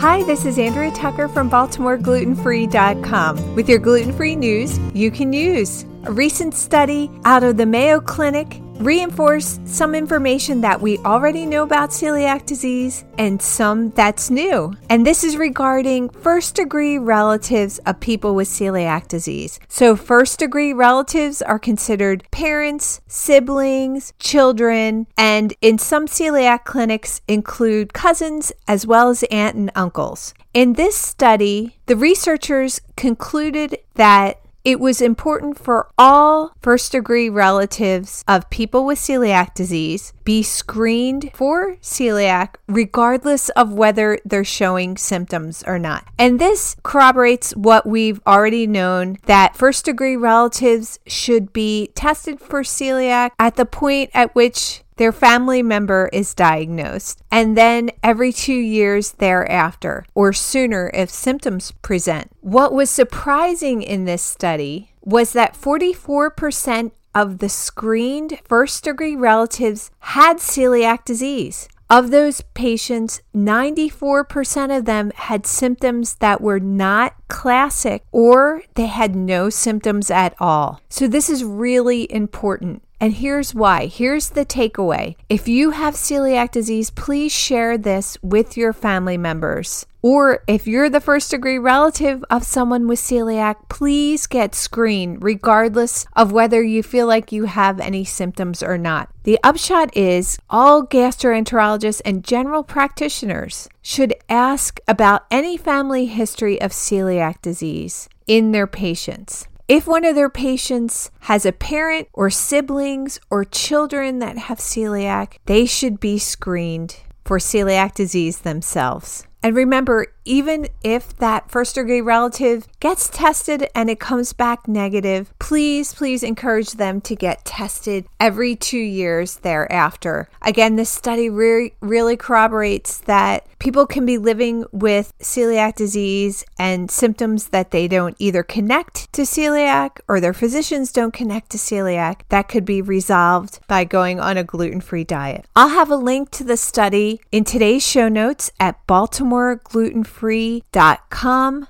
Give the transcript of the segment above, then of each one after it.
Hi, this is Andrea Tucker from BaltimoreGlutenFree.com with your gluten free news you can use. A recent study out of the Mayo Clinic reinforced some information that we already know about celiac disease and some that's new. And this is regarding first degree relatives of people with celiac disease. So, first degree relatives are considered parents, siblings, children, and in some celiac clinics include cousins as well as aunt and uncles. In this study, the researchers concluded that it was important for all first degree relatives of people with celiac disease be screened for celiac regardless of whether they're showing symptoms or not. And this corroborates what we've already known that first degree relatives should be tested for celiac at the point at which their family member is diagnosed, and then every two years thereafter, or sooner if symptoms present. What was surprising in this study was that 44% of the screened first degree relatives had celiac disease. Of those patients, 94% of them had symptoms that were not classic or they had no symptoms at all. So, this is really important. And here's why. Here's the takeaway. If you have celiac disease, please share this with your family members. Or if you're the first degree relative of someone with celiac, please get screened regardless of whether you feel like you have any symptoms or not. The upshot is all gastroenterologists and general practitioners should ask about any family history of celiac disease in their patients. If one of their patients has a parent or siblings or children that have celiac, they should be screened for celiac disease themselves. And remember, even if that first degree relative gets tested and it comes back negative, please, please encourage them to get tested every two years thereafter. Again, this study re- really corroborates that people can be living with celiac disease and symptoms that they don't either connect to celiac or their physicians don't connect to celiac that could be resolved by going on a gluten free diet. I'll have a link to the study in today's show notes at baltimoreglutenfree.com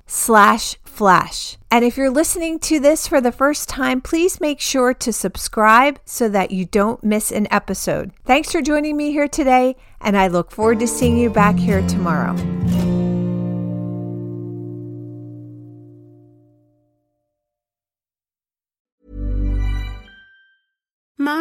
slash flash. And if you're listening to this for the first time, please make sure to subscribe so that you don't miss an episode. Thanks for joining me here today, and I look forward to seeing you back here tomorrow.